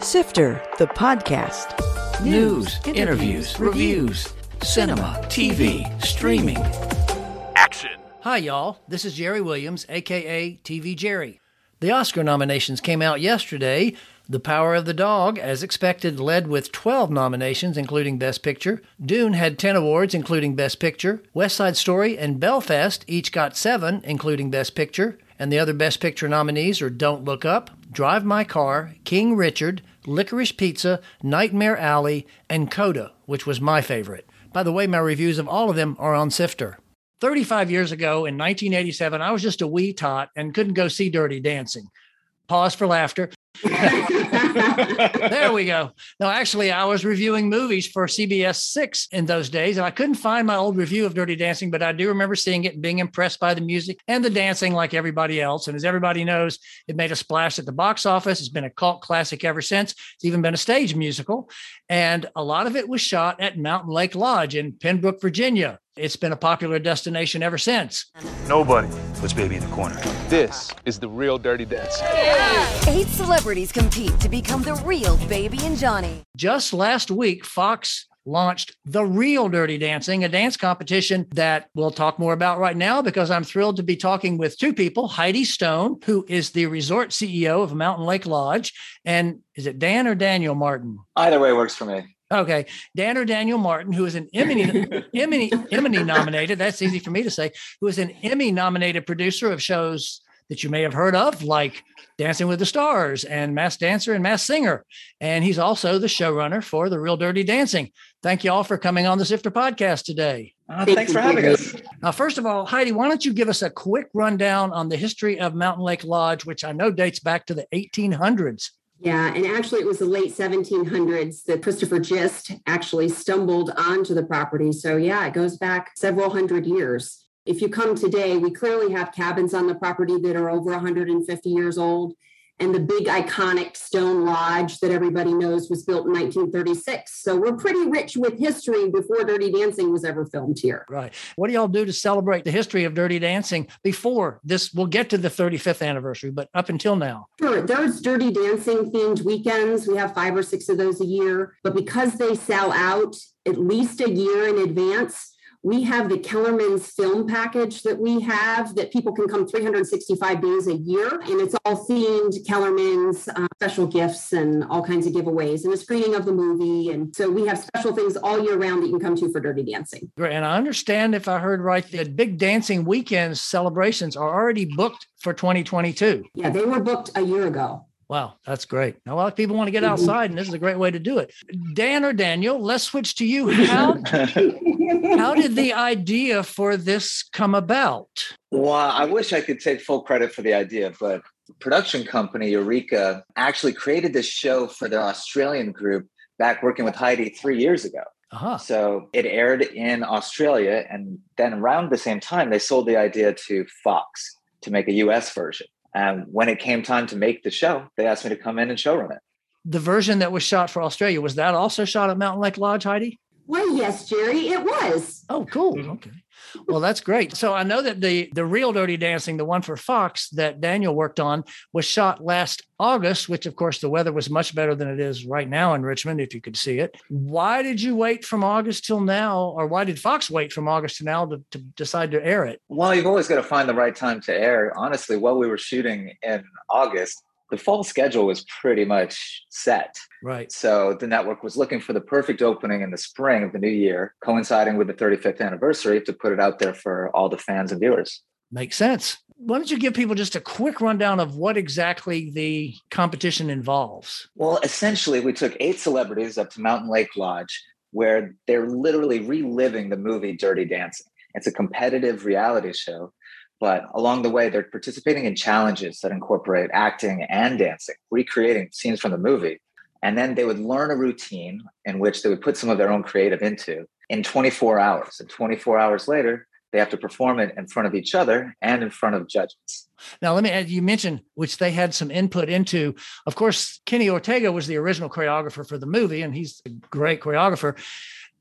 Sifter, the podcast. News, interviews, reviews, cinema, TV, streaming. Action. Hi, y'all. This is Jerry Williams, aka TV Jerry. The Oscar nominations came out yesterday. The Power of the Dog, as expected, led with 12 nominations, including Best Picture. Dune had 10 awards, including Best Picture. West Side Story and Belfast each got 7, including Best Picture. And the other Best Picture nominees are Don't Look Up, Drive My Car, King Richard, Licorice Pizza, Nightmare Alley, and Coda, which was my favorite. By the way, my reviews of all of them are on Sifter. 35 years ago in 1987, I was just a wee tot and couldn't go see Dirty Dancing. Pause for laughter. there we go. No, actually, I was reviewing movies for CBS 6 in those days, and I couldn't find my old review of Dirty Dancing, but I do remember seeing it and being impressed by the music and the dancing like everybody else. And as everybody knows, it made a splash at the box office. It's been a cult classic ever since. It's even been a stage musical. And a lot of it was shot at Mountain Lake Lodge in Pembroke, Virginia. It's been a popular destination ever since. Nobody puts baby in the corner. This is the real Dirty Dancing. Eight celebrities compete to become the real Baby and Johnny. Just last week, Fox launched The Real Dirty Dancing, a dance competition that we'll talk more about right now because I'm thrilled to be talking with two people Heidi Stone, who is the resort CEO of Mountain Lake Lodge, and is it Dan or Daniel Martin? Either way works for me. Okay, Dan or Daniel Martin, who is an Emmy Emmy Emmy nominated. That's easy for me to say. Who is an Emmy nominated producer of shows that you may have heard of, like Dancing with the Stars and Masked Dancer and Masked Singer. And he's also the showrunner for The Real Dirty Dancing. Thank you all for coming on the Sifter podcast today. Uh, thanks for having us. Now, first of all, Heidi, why don't you give us a quick rundown on the history of Mountain Lake Lodge, which I know dates back to the 1800s? Yeah, and actually, it was the late 1700s that Christopher Gist actually stumbled onto the property. So, yeah, it goes back several hundred years. If you come today, we clearly have cabins on the property that are over 150 years old. And the big iconic stone lodge that everybody knows was built in 1936. So we're pretty rich with history before Dirty Dancing was ever filmed here. Right. What do y'all do to celebrate the history of Dirty Dancing before this? We'll get to the 35th anniversary, but up until now. Sure. There's Dirty Dancing themed weekends. We have five or six of those a year. But because they sell out at least a year in advance, we have the Kellerman's film package that we have that people can come 365 days a year, and it's all themed Kellerman's uh, special gifts and all kinds of giveaways and a screening of the movie. And so we have special things all year round that you can come to for Dirty Dancing. Great. And I understand if I heard right, that big dancing weekends celebrations are already booked for 2022. Yeah, they were booked a year ago. Wow, that's great. A lot of people want to get outside, and this is a great way to do it. Dan or Daniel, let's switch to you. How, how did the idea for this come about? Well, I wish I could take full credit for the idea, but production company Eureka actually created this show for their Australian group back working with Heidi three years ago. Uh-huh. So it aired in Australia, and then around the same time, they sold the idea to Fox to make a US version. And when it came time to make the show, they asked me to come in and showrun it. The version that was shot for Australia, was that also shot at Mountain Lake Lodge, Heidi? Well, yes, Jerry, it was. Oh, cool. Mm-hmm. Okay. Well, that's great. So I know that the the real Dirty Dancing, the one for Fox that Daniel worked on, was shot last August, which of course the weather was much better than it is right now in Richmond, if you could see it. Why did you wait from August till now, or why did Fox wait from August to now to, to decide to air it? Well, you've always got to find the right time to air. Honestly, while we were shooting in August, the fall schedule was pretty much set. Right. So the network was looking for the perfect opening in the spring of the new year, coinciding with the 35th anniversary to put it out there for all the fans and viewers. Makes sense. Why don't you give people just a quick rundown of what exactly the competition involves? Well, essentially, we took eight celebrities up to Mountain Lake Lodge where they're literally reliving the movie Dirty Dancing. It's a competitive reality show but along the way they're participating in challenges that incorporate acting and dancing recreating scenes from the movie. And then they would learn a routine in which they would put some of their own creative into in 24 hours. And 24 hours later they have to perform it in front of each other and in front of judges. Now let me add you mentioned which they had some input into. Of course kenny ortega was the original choreographer for the movie and he's a great choreographer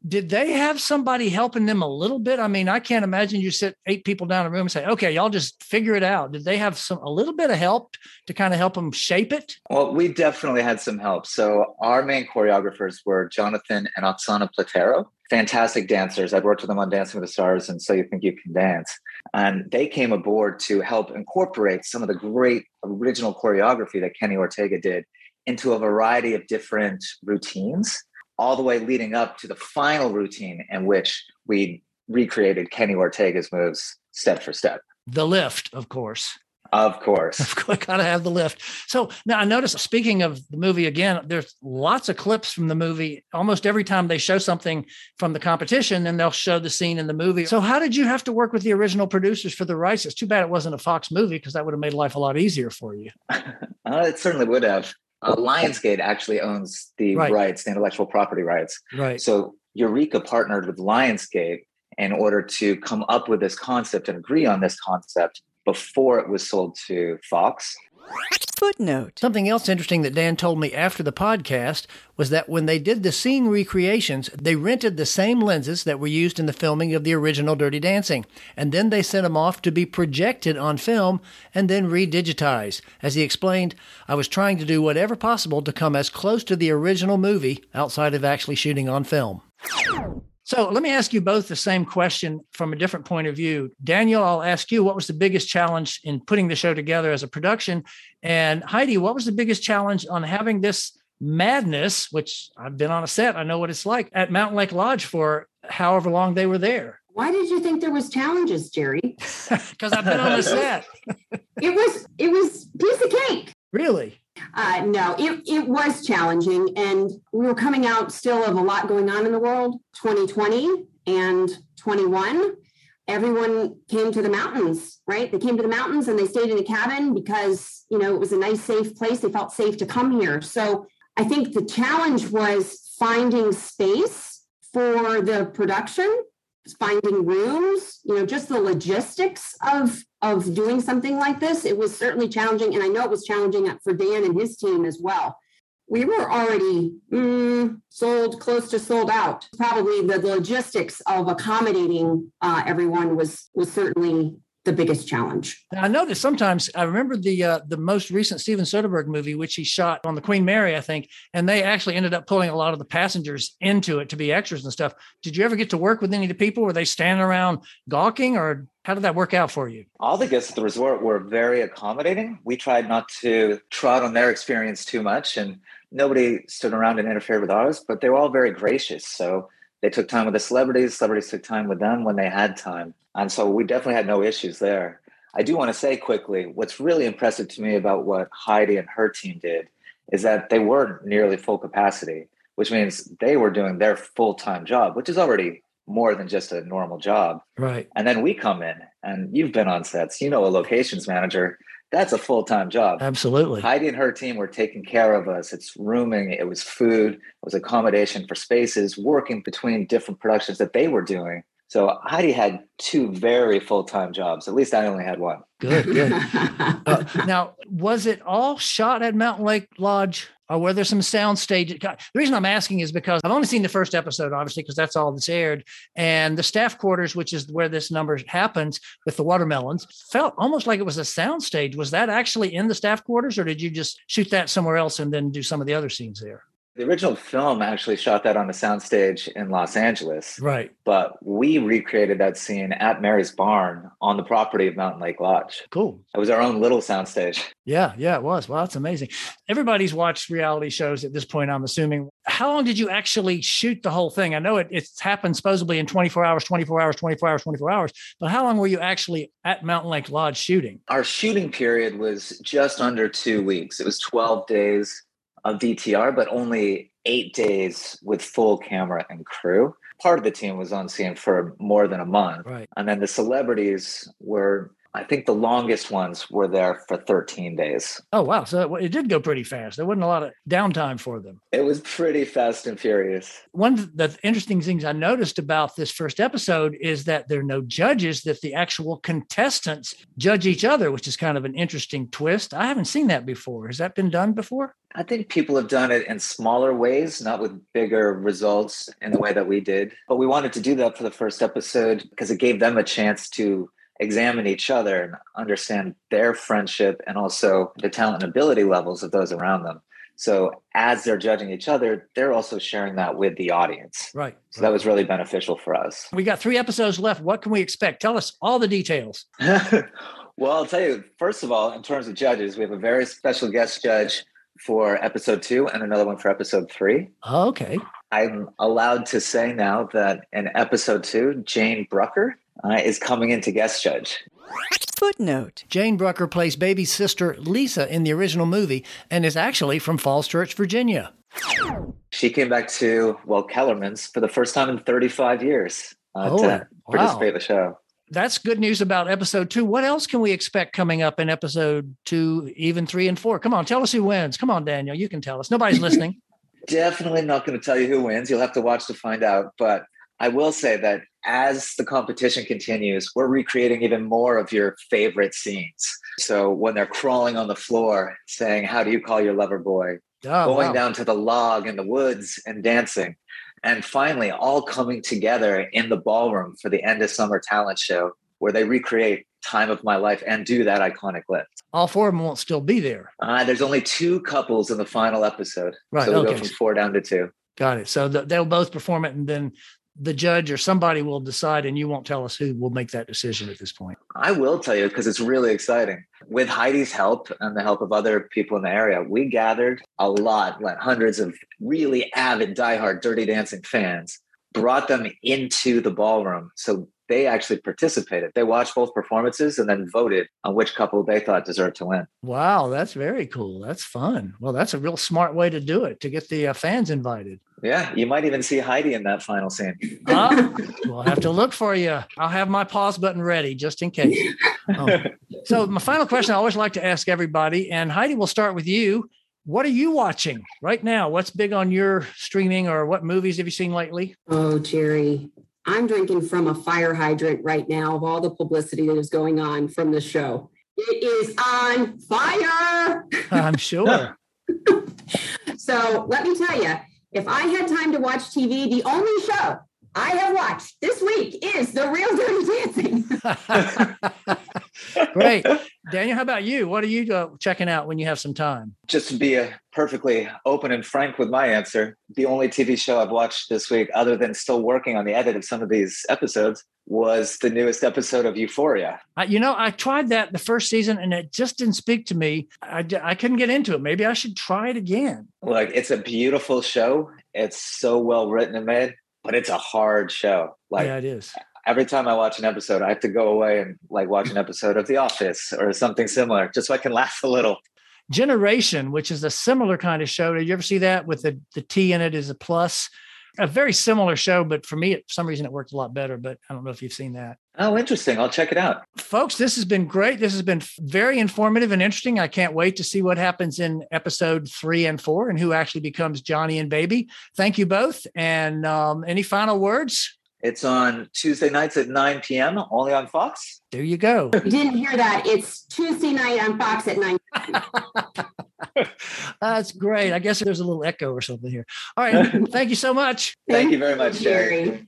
did they have somebody helping them a little bit? I mean, I can't imagine you sit eight people down a room and say, "Okay, y'all just figure it out." Did they have some a little bit of help to kind of help them shape it? Well, we definitely had some help. So our main choreographers were Jonathan and Oksana Platero, fantastic dancers. I'd worked with them on Dancing with the Stars and So You Think You Can Dance. And they came aboard to help incorporate some of the great original choreography that Kenny Ortega did into a variety of different routines all the way leading up to the final routine in which we recreated Kenny Ortega's moves step for step. The lift, of course. Of course. Of course, gotta have the lift. So now I noticed, speaking of the movie again, there's lots of clips from the movie. Almost every time they show something from the competition, then they'll show the scene in the movie. So how did you have to work with the original producers for the rights? It's too bad it wasn't a Fox movie because that would have made life a lot easier for you. uh, it certainly would have. Uh, Lionsgate actually owns the Right. rights, the intellectual property rights. Right. So Eureka partnered with Lionsgate in order to come up with this concept and agree on this concept before it was sold to Fox. Footnote. Something else interesting that Dan told me after the podcast was that when they did the scene recreations, they rented the same lenses that were used in the filming of the original Dirty Dancing, and then they sent them off to be projected on film and then redigitized. As he explained, I was trying to do whatever possible to come as close to the original movie outside of actually shooting on film. So let me ask you both the same question from a different point of view. Daniel, I'll ask you what was the biggest challenge in putting the show together as a production? And Heidi, what was the biggest challenge on having this madness, which I've been on a set, I know what it's like at Mountain Lake Lodge for however long they were there? Why did you think there was challenges, Jerry? Because I've been on a set. It was it was piece of cake. Really? Uh, no, it, it was challenging. And we were coming out still of a lot going on in the world 2020 and 21. Everyone came to the mountains, right? They came to the mountains and they stayed in a cabin because, you know, it was a nice, safe place. They felt safe to come here. So I think the challenge was finding space for the production, finding rooms, you know, just the logistics of of doing something like this. It was certainly challenging, and I know it was challenging for Dan and his team as well. We were already mm, sold close to sold out. Probably the logistics of accommodating uh, everyone was was certainly the biggest challenge. Now, I noticed sometimes I remember the uh, the most recent Steven Soderbergh movie, which he shot on the Queen Mary, I think, and they actually ended up pulling a lot of the passengers into it to be extras and stuff. Did you ever get to work with any of the people? Were they standing around gawking, or how did that work out for you? All the guests at the resort were very accommodating. We tried not to trot on their experience too much, and nobody stood around and interfered with ours, but they were all very gracious. So they took time with the celebrities, celebrities took time with them when they had time. And so we definitely had no issues there. I do want to say quickly what's really impressive to me about what Heidi and her team did is that they were nearly full capacity, which means they were doing their full time job, which is already more than just a normal job. Right. And then we come in, and you've been on sets, you know, a locations manager, that's a full time job. Absolutely. Heidi and her team were taking care of us. It's rooming, it was food, it was accommodation for spaces, working between different productions that they were doing. So Heidi had two very full time jobs. At least I only had one. Good, good. Uh, now, was it all shot at Mountain Lake Lodge, or were there some sound stages? The reason I'm asking is because I've only seen the first episode, obviously, because that's all that's aired, and the staff quarters, which is where this number happens with the watermelons, felt almost like it was a sound stage. Was that actually in the staff quarters, or did you just shoot that somewhere else and then do some of the other scenes there? The original film actually shot that on a soundstage in Los Angeles, Right. but we recreated that scene at Mary's Barn on the property of Mountain Lake Lodge. Cool. It was our own little soundstage. Yeah, yeah, it was. Well, that's amazing. Everybody's watched reality shows at this point, I'm assuming. How long did you actually shoot the whole thing? I know it, it's happened supposedly in 24 hours, 24 hours, 24 hours, 24 hours, but how long were you actually at Mountain Lake Lodge shooting? Our shooting period was just under two weeks. It was 12 days of DTR, but only eight days with full camera and crew. Part of the team was on scene for more than a month. Right. And then the celebrities were I think the longest ones were there for 13 days. Oh, wow. So it, it did go pretty fast. There wasn't a lot of downtime for them. It was pretty fast and furious. One of the interesting things I noticed about this first episode is that there are no judges, that the actual contestants judge each other, which is kind of an interesting twist. I haven't seen that before. Has that been done before? I think people have done it in smaller ways, not with bigger results in the way that we did. But we wanted to do that for the first episode because it gave them a chance to examine each other and understand their friendship and also the talent and ability levels of those around them. So as they're judging each other, they're also sharing that with the audience. Right. So that was really beneficial for us. We got three episodes left. What can we expect? Tell us all the details. well, I'll tell you, first of all, in terms of judges, we have a very special guest judge for episode two and another one for episode three. Okay. I'm allowed to say now that in episode two, Jane Brucker uh, is coming in to guest judge. Footnote Jane Brucker plays baby's sister Lisa in the original movie and is actually from Falls Church, Virginia. She came back to, well, Kellerman's for the first time in 35 years uh, Oh, to wow. participate in the show. That's good news about episode two. What else can we expect coming up in episode two, even three and four? Come on, tell us who wins. Come on, Daniel, you can tell us. Nobody's listening. Definitely not going to tell you who wins. You'll have to watch to find out. But I will say that as the competition continues, we're recreating even more of your favorite scenes. So when they're crawling on the floor saying, How do you call your lover boy? Oh, going wow. down to the log in the woods and dancing. And finally, all coming together in the ballroom for the end of summer talent show where they recreate Time of My Life and do that iconic lift. All four of them won't still be there. Uh, there's only two couples in the final episode. Right, So we okay. go from four down to two. Got it. So th- they'll both perform it, and then the judge or somebody will decide, and you won't tell us who will make that decision at this point. I will tell you because it's really exciting. With Heidi's help and the help of other people in the area, we gathered a lot, like hundreds of really avid, diehard Dirty Dancing fans, brought them into the ballroom. So they actually participated. They watched both performances and then voted on which couple they thought deserved to win. Wow, that's very cool. That's fun. Well, that's a real smart way to do it to get the uh, fans invited. Yeah, you might even see Heidi in that final scene. We'll have to look for you. I'll have my pause button ready just in case. Oh. So, my final question I always like to ask everybody, and Heidi, we'll start with you. What are you watching right now? What's big on your streaming, or what movies have you seen lately? Oh, Jerry, I'm drinking from a fire hydrant right now of all the publicity that is going on from the show. It is on fire. I'm sure. So let me tell you, if I had time to watch TV, the only show I have watched this week is The Real Dirty Dancing. Great. Daniel, how about you? What are you uh, checking out when you have some time? Just to be uh, perfectly open and frank with my answer, the only TV show I've watched this week, other than still working on the edit of some of these episodes, was the newest episode of Euphoria. I, you know, I tried that the first season and it just didn't speak to me. I, I couldn't get into it. Maybe I should try it again. Like, it's a beautiful show. It's so well written and made, but it's a hard show. Like, yeah, it is. Every time I watch an episode, I have to go away and like watch an episode of The Office or something similar, just so I can laugh a little. Generation, which is a similar kind of show. Did you ever see that with the, the T in it is a plus? A very similar show, but for me, for some reason, it worked a lot better. But I don't know if you've seen that. Oh, interesting. I'll check it out. Folks, this has been great. This has been very informative and interesting. I can't wait to see what happens in episode three and four and who actually becomes Johnny and Baby. Thank you both. And um, any final words? It's on Tuesday nights at 9 p.m. only on Fox. There you go. You didn't hear that. It's Tuesday night on Fox at 9. That's great. I guess there's a little echo or something here. All right. Thank you so much. Thank you very much, Jerry.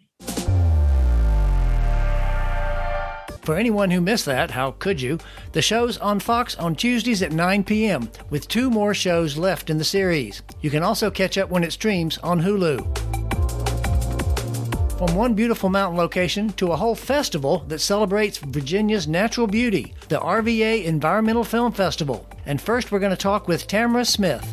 For anyone who missed that, how could you? The show's on Fox on Tuesdays at 9 p.m., with two more shows left in the series. You can also catch up when it streams on Hulu. From one beautiful mountain location to a whole festival that celebrates Virginia's natural beauty, the RVA Environmental Film Festival. And first, we're going to talk with Tamara Smith.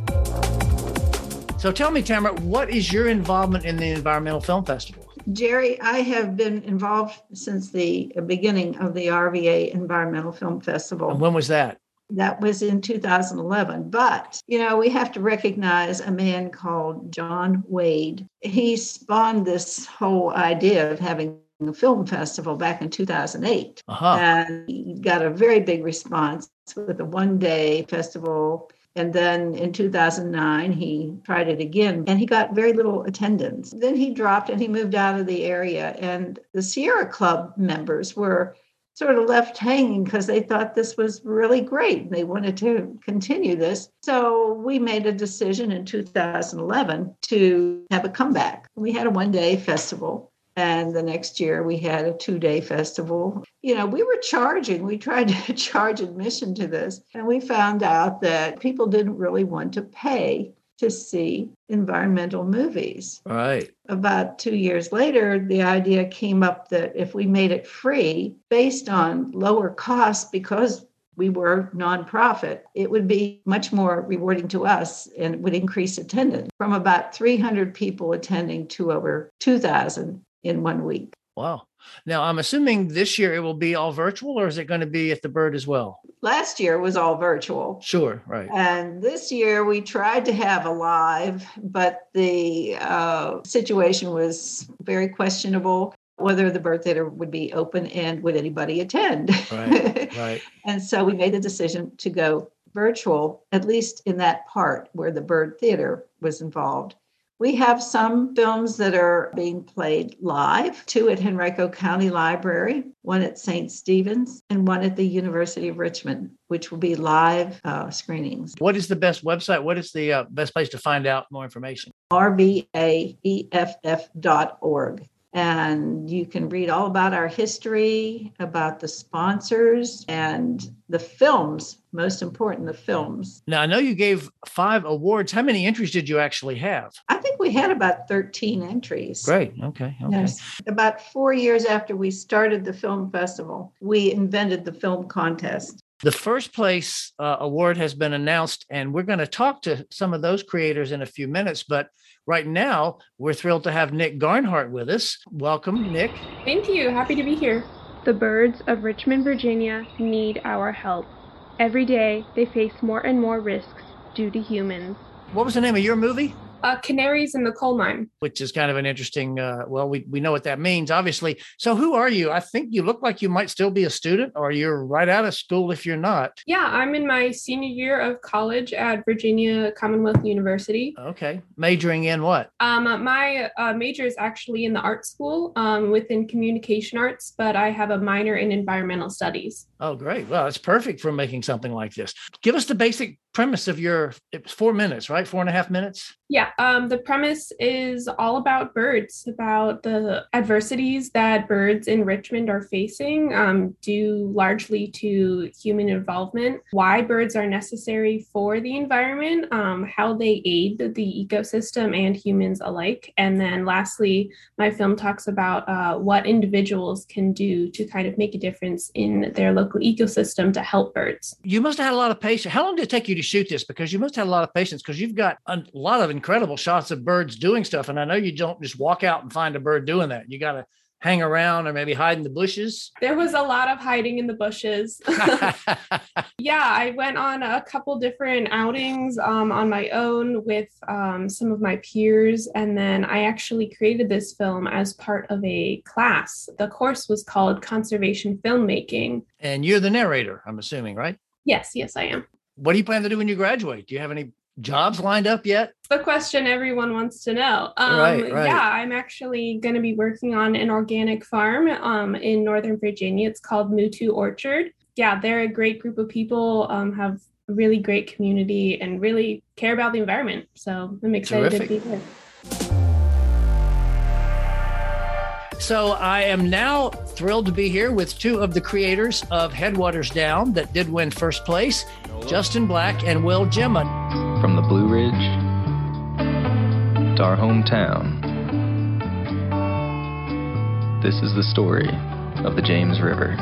So tell me, Tamara, what is your involvement in the Environmental Film Festival? Jerry, I have been involved since the beginning of the RVA Environmental Film And Festival. when was that? That was in 2011. But, you know, we have to recognize a man called John Wade. He spawned this whole idea of having a film festival back in 2008. Uh-huh. And he got a very big response with a one day festival. And then in 2009, he tried it again and he got very little attendance. Then he dropped and he moved out of the area. And the Sierra Club members were sort of left hanging because they thought this was really great. They wanted to continue this. So we made a decision in 2011 to have a comeback. We had a one day festival. And the next year we had a two day festival. You know, we were charging, we tried to charge admission to this, and we found out that people didn't really want to pay to see environmental movies. Right. About two years later, the idea came up that if we made it free based on lower costs because we were nonprofit, it would be much more rewarding to us and would increase attendance from about 300 people attending to over 2,000 in one week. Wow. Now, I'm assuming this year it will be all virtual or is it going to be at the Byrd as well? Last year was all virtual. Sure, right. And this year we tried to have a live, but the uh, situation was very questionable whether the Byrd Theatre would be open and would anybody attend. Right, right. and so we made the decision to go virtual, at least in that part where the Byrd Theatre was involved. We have some films that are being played live, two at Henrico County Library, one at St. Stephen's, and one at the University of Richmond, which will be live uh, screenings. What is the best website? What is the uh, best place to find out more information? rvaeff.org. And you can read all about our history, about the sponsors, and the films. Most important, the films. Now, I know you gave five awards. How many entries did you actually have? I think we had about 13 entries. Great. Okay. Okay. Yes. About four years after we started the film festival, we invented the film contest. The first place uh, award has been announced, and we're going to talk to some of those creators in a few minutes. But right now, we're thrilled to have Nick Garnhart with us. Welcome, Nick. Thank you. Happy to be here. The birds of Richmond, Virginia need our help. Every day, they face more and more risks due to humans. What was the name of your movie? Uh, canaries in the coal mine. Which is kind of an interesting, uh, well, we, we know what that means, obviously. So, who are you? I think you look like you might still be a student, or you're right out of school if you're not. Yeah, I'm in my senior year of college at Virginia Commonwealth University. Okay. Majoring in what? Um, my uh, major is actually in the art school um, within communication arts, but I have a minor in environmental studies. Oh, great. Well, it's perfect for making something like this. Give us the basic premise of your, it was four minutes, right? Four and a half minutes? Yeah, um, the premise is all about birds, about the adversities that birds in Richmond are facing, um, due largely to human involvement, why birds are necessary for the environment, um, how they aid the ecosystem and humans alike. And then lastly, my film talks about uh, what individuals can do to kind of make a difference in their local ecosystem to help birds. You must have had a lot of patience. How long did it take you to shoot this? Because you must have had a lot of patience because you've got a lot of incredible shots of birds doing stuff. And I know you don't just walk out and find a bird doing that. You got to hang around or maybe hide in the bushes. There was a lot of hiding in the bushes. yeah, I went on a couple different outings um, on my own with um, some of my peers. And then I actually created this film as part of a class. The course was called Conservation Filmmaking. And you're the narrator, I'm assuming, right? Yes, yes, I am. What do you plan to do when you graduate? Do you have any jobs lined up yet? The question everyone wants to know. Um, right, right. Yeah, I'm actually going to be working on an organic farm um, in Northern Virginia. It's called Moutoux Orchard. Yeah, they're a great group of people, um, have a really great community, and really care about the environment. So I'm excited Terrific. to be here. So I am now thrilled to be here with two of the creators of Headwaters Down that did win first place, Justin Black and Will Gemma. From the Blue Ridge to our hometown, this is the story of the James River.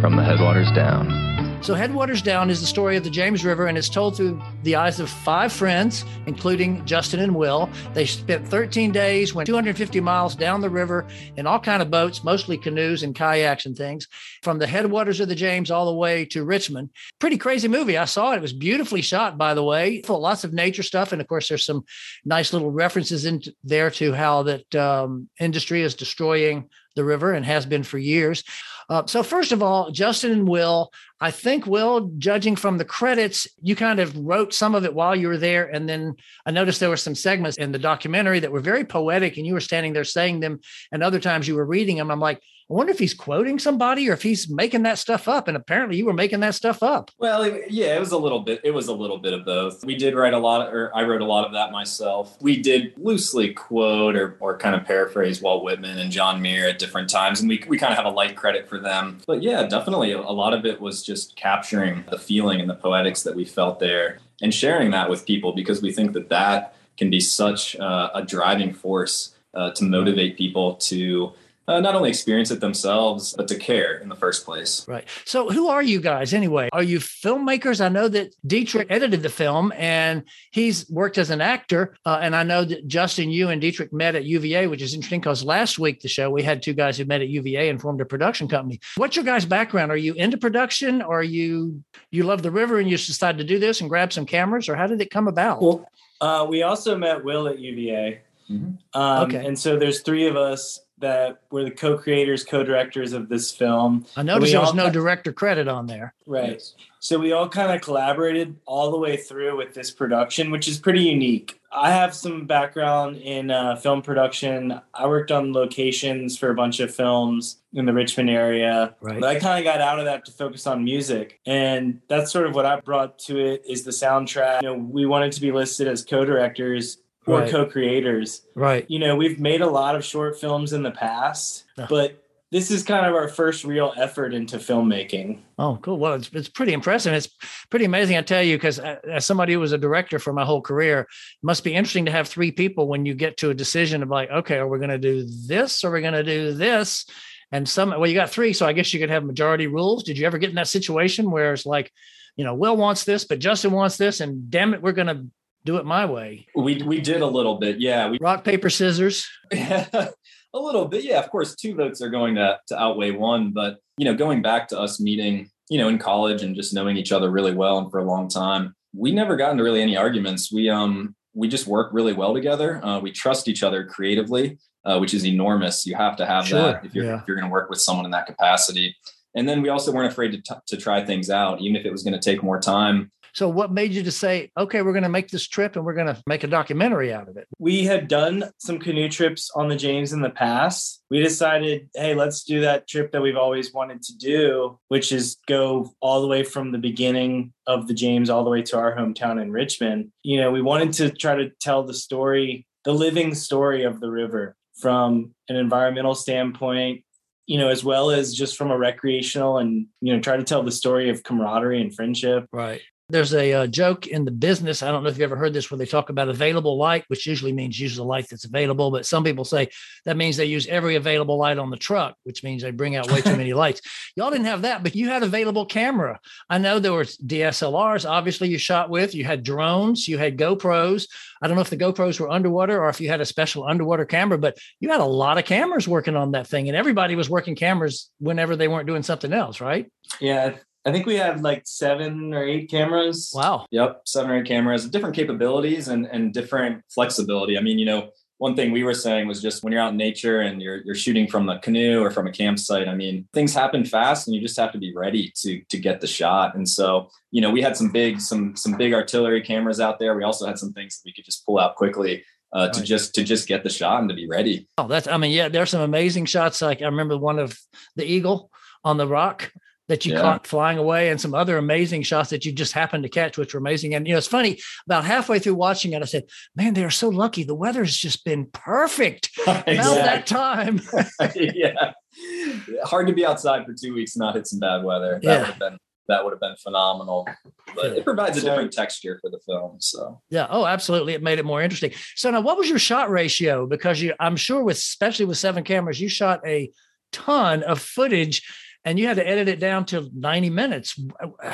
From the headwaters down. So, Headwaters Down is the story of the James River, and it's told through the eyes of five friends, including Justin and Will. They spent 13 days, went 250 miles down the river in all kind of boats, mostly canoes and kayaks and things, from the headwaters of the James all the way to Richmond. Pretty crazy movie. I saw it. It was beautifully shot, by the way. Full lots of nature stuff, and of course, there's some nice little references in there to how that um, industry is destroying the river and has been for years. Uh, so, first of all, Justin and Will, I think, Will, judging from the credits, you kind of wrote some of it while you were there. And then I noticed there were some segments in the documentary that were very poetic, and you were standing there saying them. And other times you were reading them. I'm like, I wonder if he's quoting somebody or if he's making that stuff up. And apparently, you were making that stuff up. Well, yeah, it was a little bit. It was a little bit of both. We did write a lot, of, or I wrote a lot of that myself. We did loosely quote or, or kind of paraphrase Walt Whitman and John Muir at different times, and we we kind of have a light credit for them. But yeah, definitely, a lot of it was just capturing the feeling and the poetics that we felt there, and sharing that with people because we think that that can be such uh, a driving force uh, to motivate people to uh, not only experience it themselves, but to care in the first place. Right. So, who are you guys anyway? Are you filmmakers? I know that Dietrich edited the film and he's worked as an actor. Uh, and I know that Justin, you and Dietrich met at UVA, which is interesting because last week, the show, we had two guys who met at UVA and formed a production company. What's your guys' background? Are you into production or are you, you love the river and you just decided to do this and grab some cameras or how did it come about? Well, uh, we also met Will at UVA. Mm-hmm. Um, okay. And so there's three of us that were the co-creators, co-directors of this film. I noticed there was no director credit on there. Right. So we all kind of collaborated all the way through with this production, which is pretty unique. I have some background in uh, film production. I worked on locations for a bunch of films in the Richmond area. Right. But I kind of got out of that to focus on music. And that's sort of what I brought to it is the soundtrack. You know, we wanted to be listed as co-directors or right. co-creators. Right. You know, we've made a lot of short films in the past, but this is kind of our first real effort into filmmaking. Oh, cool. Well, it's, it's pretty impressive. It's pretty amazing, I tell you, because uh, as somebody who was a director for my whole career, it must be interesting to have three people when you get to a decision of like, okay, are we going to do this? Or are we going to do this? And some, well, you got three, so I guess you could have majority rules. Did you ever get in that situation where it's like, you know, Will wants this, but Justin wants this, and damn it, we're going to do it my way. We we did a little bit, yeah. We rock paper scissors. a little bit, yeah. Of course, two votes are going to to outweigh one, but you know, going back to us meeting, you know, in college and just knowing each other really well and for a long time, we never got into really any arguments. We um we just work really well together. Uh, we trust each other creatively, uh, which is enormous. You have to have sure. that if you're yeah. if you're going to work with someone in that capacity. And then we also weren't afraid to, t- to try things out, even if it was going to take more time. So, what made you to say, okay, we're going to make this trip and we're going to make a documentary out of it? We had done some canoe trips on the James in the past. We decided, hey, let's do that trip that we've always wanted to do, which is go all the way from the beginning of the James all the way to our hometown in Richmond. You know, we wanted to try to tell the story, the living story of the river from an environmental standpoint, you know, as well as just from a recreational and, you know, try to tell the story of camaraderie and friendship. Right. There's a uh, joke in the business. I don't know if you've ever heard this where they talk about available light, which usually means use the light that's available. But some people say that means they use every available light on the truck, which means they bring out way too many lights. Y'all didn't have that, but you had available camera. I know there were DSLRs, obviously, you shot with. You had drones, you had GoPros. I don't know if the GoPros were underwater or if you had a special underwater camera, but you had a lot of cameras working on that thing. And everybody was working cameras whenever they weren't doing something else, right? Yeah, I think we had like seven or eight cameras. Wow. Yep, seven or eight cameras, different capabilities and and different flexibility. I mean, you know, one thing we were saying was just when you're out in nature and you're you're shooting from the canoe or from a campsite, I mean, things happen fast and you just have to be ready to to get the shot. And so, you know, we had some big some some big artillery cameras out there. We also had some things that we could just pull out quickly. Uh, to just to just get the shot and to be ready. Oh, that's I mean, yeah, there's some amazing shots. Like I remember one of the eagle on the rock that you yeah. caught flying away and some other amazing shots that you just happened to catch, which were amazing. And, you know, it's funny about halfway through watching it, I said, man, they are so lucky. The weather's just been perfect exactly. all that time. yeah. Hard to be outside for two weeks and not hit some bad weather. That yeah. would have been that would have been phenomenal. But it provides a different texture for the film. So yeah, oh, absolutely, it made it more interesting. So now, what was your shot ratio? Because you, I'm sure, with especially with seven cameras, you shot a ton of footage and you had to edit it down to 90 minutes.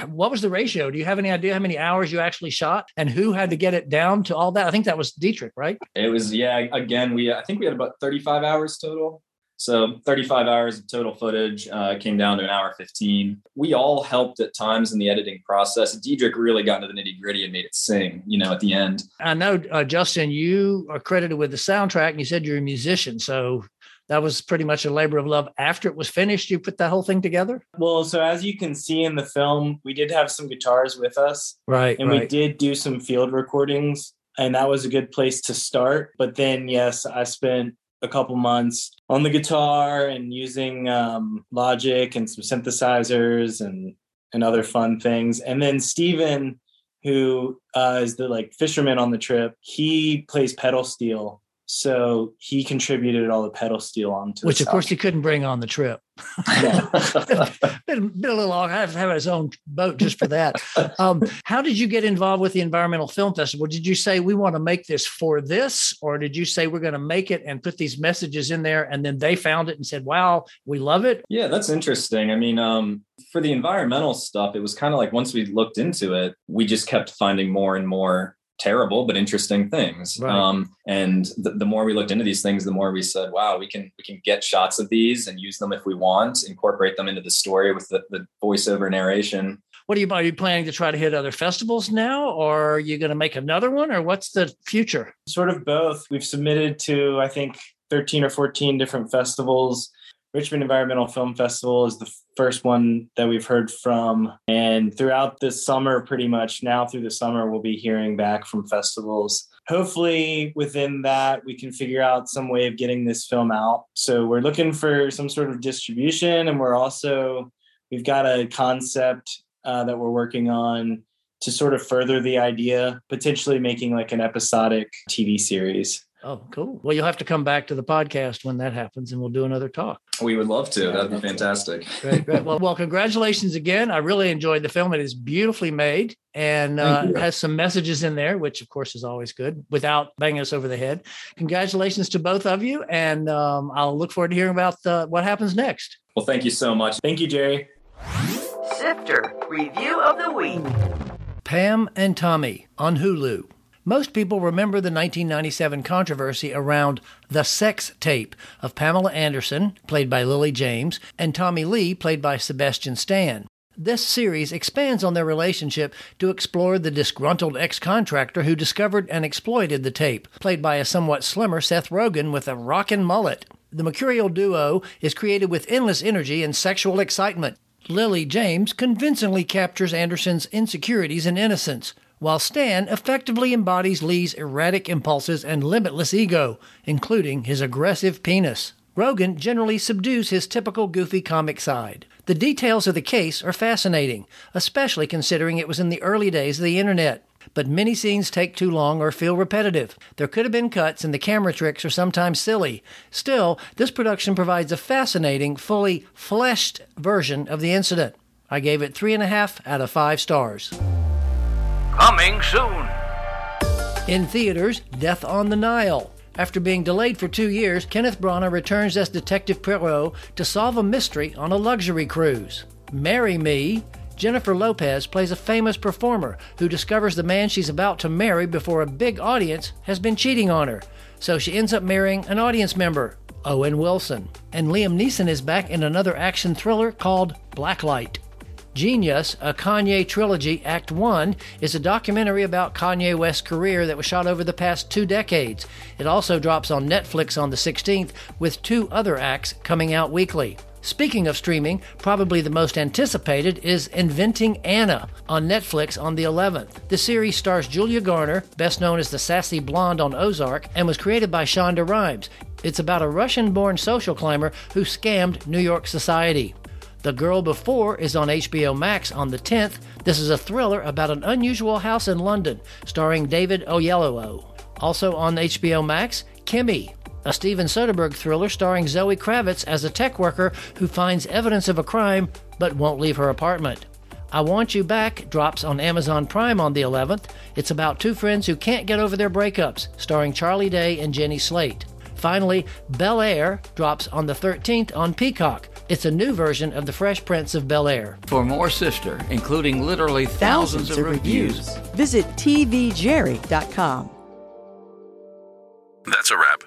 What was the ratio? Do you have any idea how many hours you actually shot and who had to get it down to all that? I think that was Dietrich, right? It was, yeah, again, we, I think we had about 35 hours total. So 35 hours of total footage uh, came down to an hour 15. We all helped at times in the editing process. Dietrich really got into the nitty gritty and made it sing, you know, at the end. I know, uh, Justin, you are credited with the soundtrack and you said you're a musician. So that was pretty much a labor of love. After it was finished, you put that whole thing together? Well, so as you can see in the film, we did have some guitars with us. Right. And right. we did do some field recordings and that was a good place to start. But then, yes, I spent a couple months on the guitar and using um, Logic and some synthesizers and and other fun things. And then Steven, who uh, is the like fisherman on the trip, he plays pedal steel. So he contributed all the pedal steel onto which, of course, he couldn't bring on the trip. been, been a little long. I have to have his own boat just for that. Um, how did you get involved with the Environmental Film Festival? Did you say we want to make this for this, or did you say we're going to make it and put these messages in there, and then they found it and said, "Wow, we love it"? Yeah, that's interesting. I mean, um, for the environmental stuff, it was kind of like once we looked into it, we just kept finding more and more terrible but interesting things. Right. um, and the, the, more we looked into these things the more we said wow we can we can get shots of these and use them if we want incorporate them into the story with the, the voiceover narration. What are you are you planning to try to hit other festivals now or are you going to make another one or what's the future? Sort of both. We've submitted to i think 13 or 14 different festivals Richmond Environmental Film Festival is the first one that we've heard from. And throughout this summer, pretty much now through the summer, we'll be hearing back from festivals. Hopefully, within that, we can figure out some way of getting this film out. So, we're looking for some sort of distribution, and we're also, we've got a concept uh, that we're working on to sort of further the idea, potentially making like an episodic TV series. Oh, cool. Well, you'll have to come back to the podcast when that happens and we'll do another talk. We would love to. That'd be fantastic. Great, great. Well, well, congratulations again. I really enjoyed the film. It is beautifully made and uh, has some messages in there, which of course is always good without banging us over the head. Congratulations to both of you. And um, I'll look forward to hearing about uh, what happens next. Well, thank you so much. Thank you, Jerry. Sifter Review of the Week Pam and Tommy on Hulu. Most people remember the 1997 controversy around the sex tape of Pamela Anderson, played by Lily James, and Tommy Lee, played by Sebastian Stan. This series expands on their relationship to explore the disgruntled ex contractor who discovered and exploited the tape, played by a somewhat slimmer Seth Rogen with a rockin' mullet. The mercurial duo is created with endless energy and sexual excitement. Lily James convincingly captures Anderson's insecurities and innocence, while Stan effectively embodies Lee's erratic impulses and limitless ego, including his aggressive penis. Rogen generally subdues his typical goofy comic side. The details of the case are fascinating, especially considering it was in the early days of the internet. But many scenes take too long or feel repetitive. There could have been cuts, and the camera tricks are sometimes silly. Still, this production provides a fascinating, fully fleshed version of the incident. I gave it three and a half out of five stars. Coming soon. In theaters, Death on the Nile. After being delayed for two years, Kenneth Branagh returns as Detective Poirot to solve a mystery on a luxury cruise. Marry Me. Jennifer Lopez plays a famous performer who discovers the man she's about to marry before a big audience has been cheating on her. So she ends up marrying an audience member, Owen Wilson. And Liam Neeson is back in another action thriller called Blacklight. Genius, a Kanye trilogy, Act 1, is a documentary about Kanye West's career that was shot over the past two decades. It also drops on Netflix on the 16th, with two other acts coming out weekly. Speaking of streaming, probably the most anticipated is Inventing Anna on Netflix on the 11th. The series stars Julia Garner, best known as the sassy blonde on Ozark, and was created by Shonda Rhimes. It's about a Russian born social climber who scammed New York society. The Girl Before is on HBO Max on the 10th. This is a thriller about an unusual house in London, starring David Oyelowo. Also on HBO Max, Kimi, a Steven Soderbergh thriller starring Zoe Kravitz as a tech worker who finds evidence of a crime but won't leave her apartment. I Want You Back drops on Amazon Prime on the 11th. It's about two friends who can't get over their breakups, starring Charlie Day and Jenny Slate. Finally, Bel Air drops on the 13th on Peacock. It's a new version of The Fresh Prince of Bel Air. For more Sifter, including literally thousands, Thousands of reviews. Visit tvjerry.com. That's a wrap.